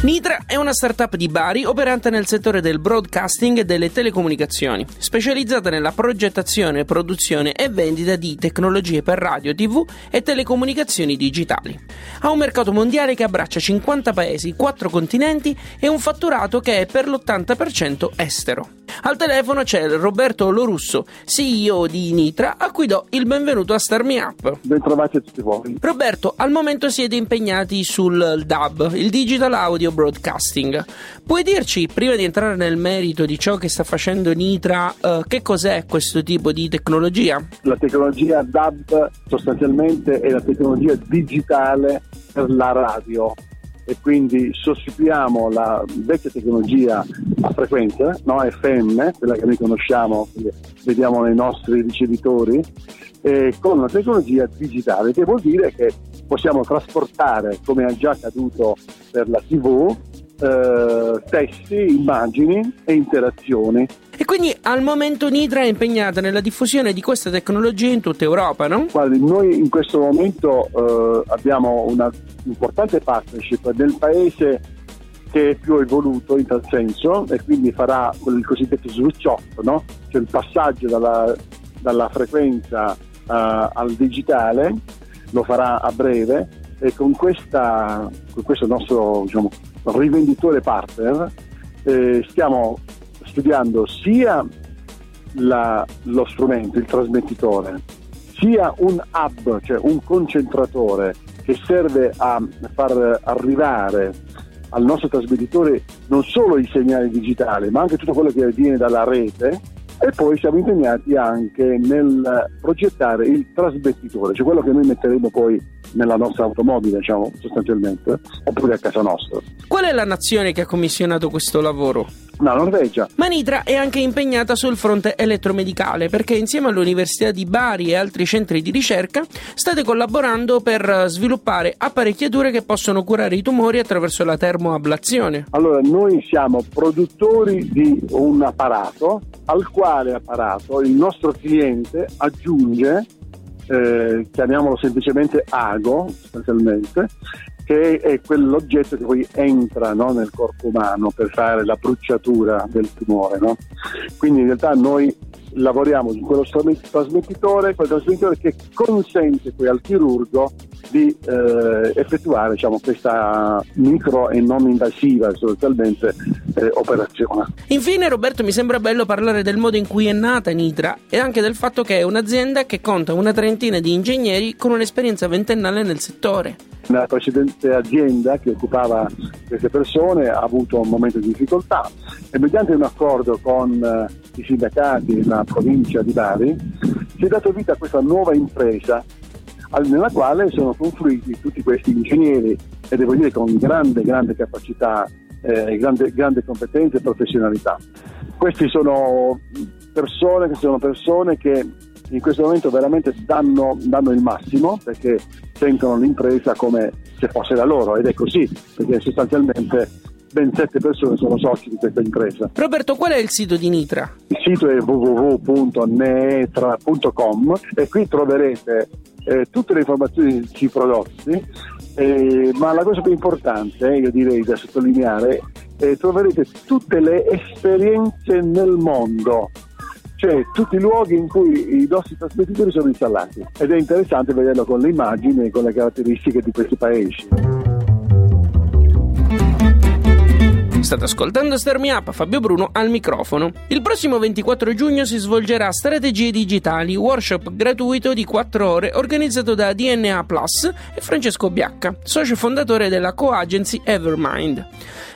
Nitra è una startup di Bari operante nel settore del broadcasting e delle telecomunicazioni, specializzata nella progettazione, produzione e vendita di tecnologie per radio, tv e telecomunicazioni digitali. Ha un mercato mondiale che abbraccia 50 paesi, 4 continenti e un fatturato che è per l'80% estero. Al telefono c'è Roberto Lorusso, CEO di Nitra, a cui do il benvenuto a Star Me Up. Bentrovati a tutti voi. Roberto, al momento siete impegnati sul DAB, il Digital Audio Broadcasting. Puoi dirci, prima di entrare nel merito di ciò che sta facendo Nitra, eh, che cos'è questo tipo di tecnologia? La tecnologia DAB sostanzialmente è la tecnologia digitale per la radio e quindi sostituiamo la vecchia tecnologia a frequenza, no? FM, quella che noi conosciamo, vediamo nei nostri ricevitori, eh, con la tecnologia digitale, che vuol dire che possiamo trasportare, come è già accaduto per la TV, eh, testi, immagini e interazioni. E quindi al momento Nitra è impegnata nella diffusione di questa tecnologia in tutta Europa, no? Guardi, noi in questo momento eh, abbiamo una importante partnership del paese che è più evoluto in tal senso e quindi farà il cosiddetto switch off, no? cioè il passaggio dalla, dalla frequenza eh, al digitale, lo farà a breve e con, questa, con questo nostro diciamo, rivenditore partner eh, stiamo studiando sia la- lo strumento, il trasmettitore, sia un hub, cioè un concentratore che serve a far arrivare al nostro trasmettitore non solo i segnali digitali, ma anche tutto quello che viene dalla rete. E poi siamo impegnati anche nel progettare il trasmettitore, cioè quello che noi metteremo poi nella nostra automobile, diciamo, sostanzialmente, oppure a casa nostra. Qual è la nazione che ha commissionato questo lavoro? La Norvegia, Ma Nitra è anche impegnata sul fronte elettromedicale perché insieme all'Università di Bari e altri centri di ricerca state collaborando per sviluppare apparecchiature che possono curare i tumori attraverso la termoablazione. Allora, noi siamo produttori di un apparato al quale apparato il nostro cliente aggiunge, eh, chiamiamolo semplicemente ago, sostanzialmente, che è quell'oggetto che poi entra no, nel corpo umano per fare la bruciatura del tumore. no? Quindi in realtà noi lavoriamo su quello trasmettitore, quel trasmettitore che consente poi al chirurgo di eh, effettuare diciamo, questa micro e non invasiva sostanzialmente eh, operazione. Infine Roberto mi sembra bello parlare del modo in cui è nata Nitra e anche del fatto che è un'azienda che conta una trentina di ingegneri con un'esperienza ventennale nel settore. La precedente azienda che occupava queste persone ha avuto un momento di difficoltà e mediante un accordo con eh, i sindacati e la provincia di Bari si è dato vita a questa nuova impresa nella quale sono confluiti tutti questi ingegneri e devo dire con grande, grande capacità, eh, grande, grande competenza e professionalità. Questi sono persone che sono persone che in questo momento veramente danno, danno il massimo perché sentono l'impresa come se fosse la loro ed è così perché sostanzialmente ben sette persone sono soci di questa impresa. Roberto, qual è il sito di Nitra? Il sito è www.neetra.com e qui troverete eh, tutte le informazioni sui prodotti, eh, ma la cosa più importante, eh, io direi da sottolineare, eh, troverete tutte le esperienze nel mondo, cioè tutti i luoghi in cui i nostri trasmettitori sono installati ed è interessante vederlo con le immagini e con le caratteristiche di questi paesi. State ascoltando Star Me Up, Fabio Bruno al microfono. Il prossimo 24 giugno si svolgerà Strategie Digitali, workshop gratuito di 4 ore organizzato da DNA Plus e Francesco Biacca, socio fondatore della co-agency Evermind.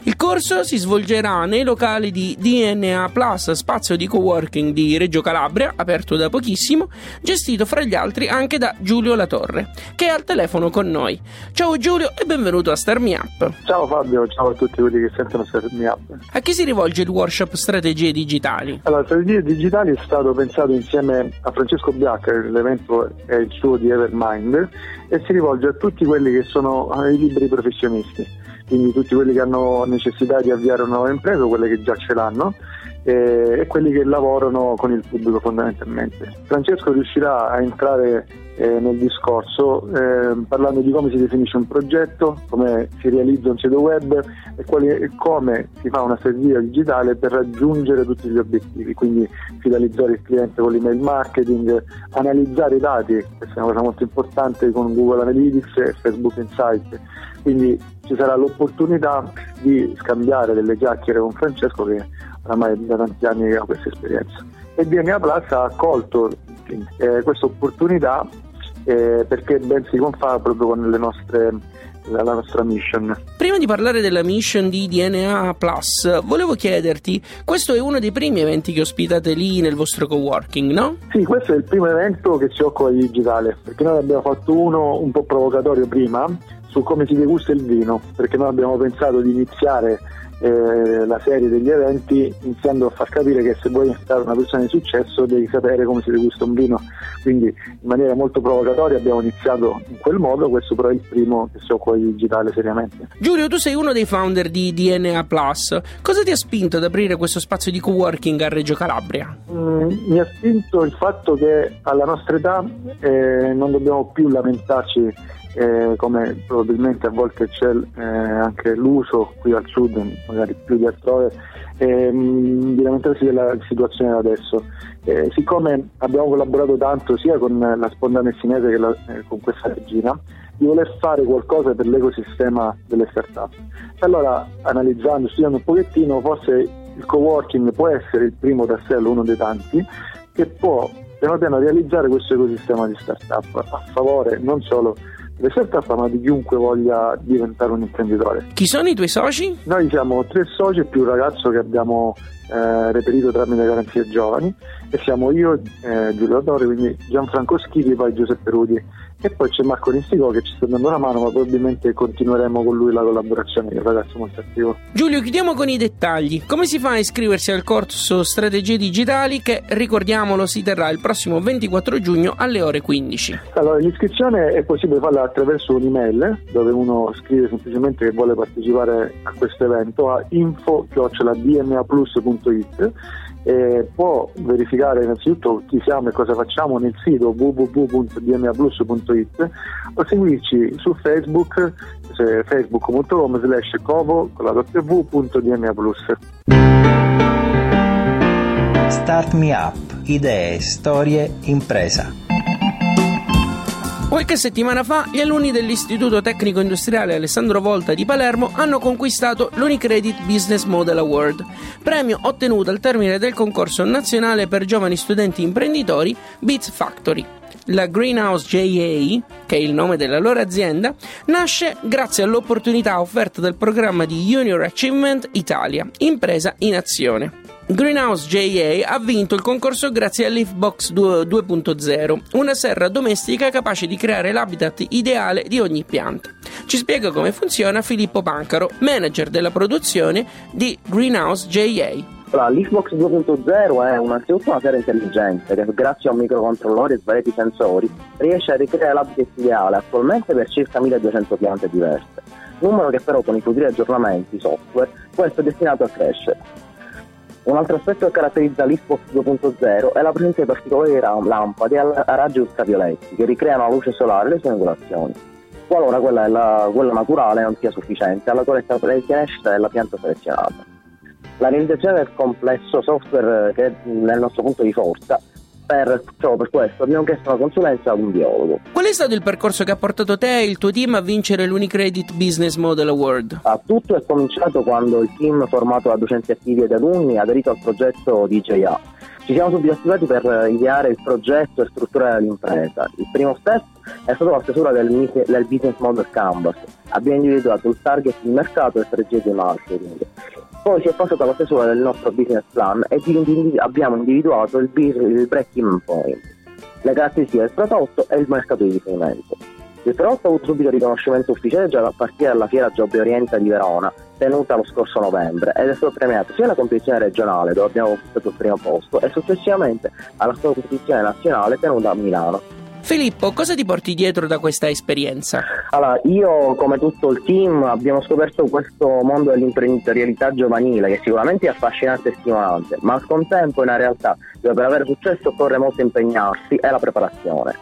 Il corso si svolgerà nei locali di DNA Plus, spazio di coworking di Reggio Calabria, aperto da pochissimo, gestito fra gli altri anche da Giulio Latorre, che è al telefono con noi. Ciao Giulio e benvenuto a Star Me Up. Ciao Fabio, ciao a tutti quelli che sentono Star Up. A chi si rivolge il workshop Strategie Digitali? Allora, Strategie Digitali è stato pensato insieme a Francesco Biacca, l'evento è il suo di Evermind, e si rivolge a tutti quelli che sono i liberi professionisti quindi tutti quelli che hanno necessità di avviare una nuova impresa o quelle che già ce l'hanno eh, e quelli che lavorano con il pubblico fondamentalmente. Francesco riuscirà a entrare eh, nel discorso eh, parlando di come si definisce un progetto, come si realizza un sito web e, quali, e, come si fa una strategia digitale per raggiungere tutti gli obiettivi, quindi fidelizzare il cliente con l'email marketing, analizzare i dati, questa è una cosa molto importante con Google Analytics e Facebook Insight, quindi ci sarà l'opportunità di scambiare delle chiacchiere con Francesco che oramai da tanti anni ha questa esperienza. E DNA Plus ha accolto eh, questa opportunità eh, perché ben si confà proprio con le nostre la nostra mission. Prima di parlare della mission di DNA Plus, volevo chiederti, questo è uno dei primi eventi che ospitate lì nel vostro coworking, no? Sì, questo è il primo evento che si occupa di digitale, perché noi abbiamo fatto uno un po' provocatorio prima su come si degusta il vino, perché noi abbiamo pensato di iniziare eh, la serie degli eventi iniziando a far capire che se vuoi diventare una persona di successo devi sapere come si degusta un vino. Quindi in maniera molto provocatoria abbiamo iniziato in quel modo. Questo però è il primo che si occupa di digitale seriamente. Giulio tu sei uno dei founder di DNA Plus. Cosa ti ha spinto ad aprire questo spazio di co-working a Reggio Calabria? Mm, mi ha spinto il fatto che alla nostra età eh, non dobbiamo più lamentarci eh, come probabilmente a volte c'è eh, anche l'uso qui al sud, magari più di altrove, ehm, di lamentarsi della situazione adesso. Eh, siccome abbiamo collaborato tanto sia con la sponda messinese che la, eh, con questa regina, di voler fare qualcosa per l'ecosistema delle start-up. Allora, analizzando, studiando un pochettino, forse il co-working può essere il primo tassello, uno dei tanti, che può piano piano realizzare questo ecosistema di start-up a favore non solo le startup ma di chiunque voglia diventare un imprenditore. Chi sono i tuoi soci? Noi siamo tre soci e più un ragazzo che abbiamo eh, reperito tramite garanzie giovani e siamo io, eh, Giulio Torre, quindi Gianfranco Schivi e poi Giuseppe Rudi e poi c'è Marco Nistico che ci sta dando una mano, ma probabilmente continueremo con lui la collaborazione, che è un ragazzo molto attivo. Giulio, chiudiamo con i dettagli. Come si fa a iscriversi al corso Strategie Digitali che, ricordiamolo, si terrà il prossimo 24 giugno alle ore 15? Allora, l'iscrizione è possibile farla attraverso un'email dove uno scrive semplicemente che vuole partecipare a questo evento a info.dmaplus.it e può verificare innanzitutto chi siamo e cosa facciamo nel sito www.dmaplus.it o seguirci su Facebook facebook.com slash covo con la w.dmaplus Start Me Up, idee, storie, impresa. Qualche settimana fa gli alunni dell'Istituto Tecnico Industriale Alessandro Volta di Palermo hanno conquistato l'Unicredit Business Model Award, premio ottenuto al termine del concorso nazionale per giovani studenti imprenditori Beats Factory. La Greenhouse JA, che è il nome della loro azienda, nasce grazie all'opportunità offerta dal programma di Junior Achievement Italia, impresa in azione. Greenhouse JA ha vinto il concorso grazie a Leafbox 2.0, una serra domestica capace di creare l'habitat ideale di ogni pianta. Ci spiega come funziona Filippo Pancaro, manager della produzione di Greenhouse JA. Allora, l'Xbox 2.0 è innanzitutto una serie intelligente che grazie a un microcontrollore e svariati sensori riesce a ricreare l'habitat ideale attualmente per circa 1200 piante diverse, numero che però con i futuri aggiornamenti software può essere destinato a crescere. Un altro aspetto che caratterizza l'Xbox 2.0 è la presenza di particolari lampade a raggi ultravioletti che ricreano la luce solare e le sue angolazioni, qualora quella, la, quella naturale non sia sufficiente alla corretta richiesta della pianta selezionata. La realizzazione del complesso software che è nel nostro punto di forza per, cioè, per questo abbiamo chiesto una consulenza ad un biologo. Qual è stato il percorso che ha portato te e il tuo team a vincere l'Unicredit Business Model Award? Ah, tutto è cominciato quando il team formato da docenti attivi ed alunni ha aderito al progetto DJA. Ci siamo subito attivati per ideare il progetto e strutturare l'impresa. Il primo step è stato la stesura del, del Business Model Canvas. Abbiamo individuato il target di mercato e strategie di marketing. Poi si è passata alla stesura del nostro business plan e abbiamo individuato il, il break-even point, le caratteristiche del prodotto e il mercato di riferimento. Il prodotto ha avuto subito riconoscimento ufficiale già a partire dalla fiera Job Orienta di Verona, tenuta lo scorso novembre, ed è stato premiato sia alla competizione regionale, dove abbiamo conquistato il primo posto, e successivamente alla competizione nazionale tenuta a Milano. Filippo, cosa ti porti dietro da questa esperienza? Allora, io come tutto il team abbiamo scoperto questo mondo dell'imprenditorialità giovanile che sicuramente è affascinante e stimolante, ma al contempo è una realtà dove per avere successo occorre molto impegnarsi e la preparazione.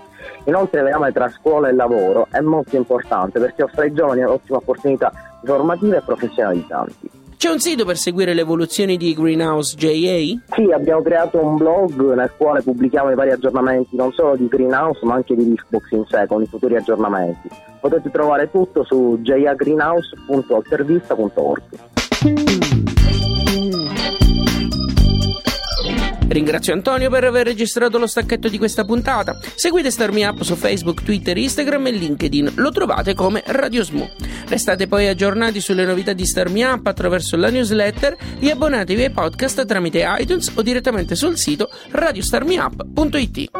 Inoltre il legame tra scuola e lavoro è molto importante perché offre ai giovani ottime opportunità formative e professionalizzanti. C'è un sito per seguire le evoluzioni di Greenhouse JA? Sì, abbiamo creato un blog nel quale pubblichiamo i vari aggiornamenti non solo di Greenhouse ma anche di Leafbox in sé con i futuri aggiornamenti. Potete trovare tutto su jagreenhouse.altervista.org. Ringrazio Antonio per aver registrato lo stacchetto di questa puntata. Seguite Starmi Up su Facebook, Twitter, Instagram e LinkedIn. Lo trovate come Radio Smo. Restate poi aggiornati sulle novità di Starmi Up attraverso la newsletter e abbonatevi ai podcast tramite iTunes o direttamente sul sito radiostarmiup.it.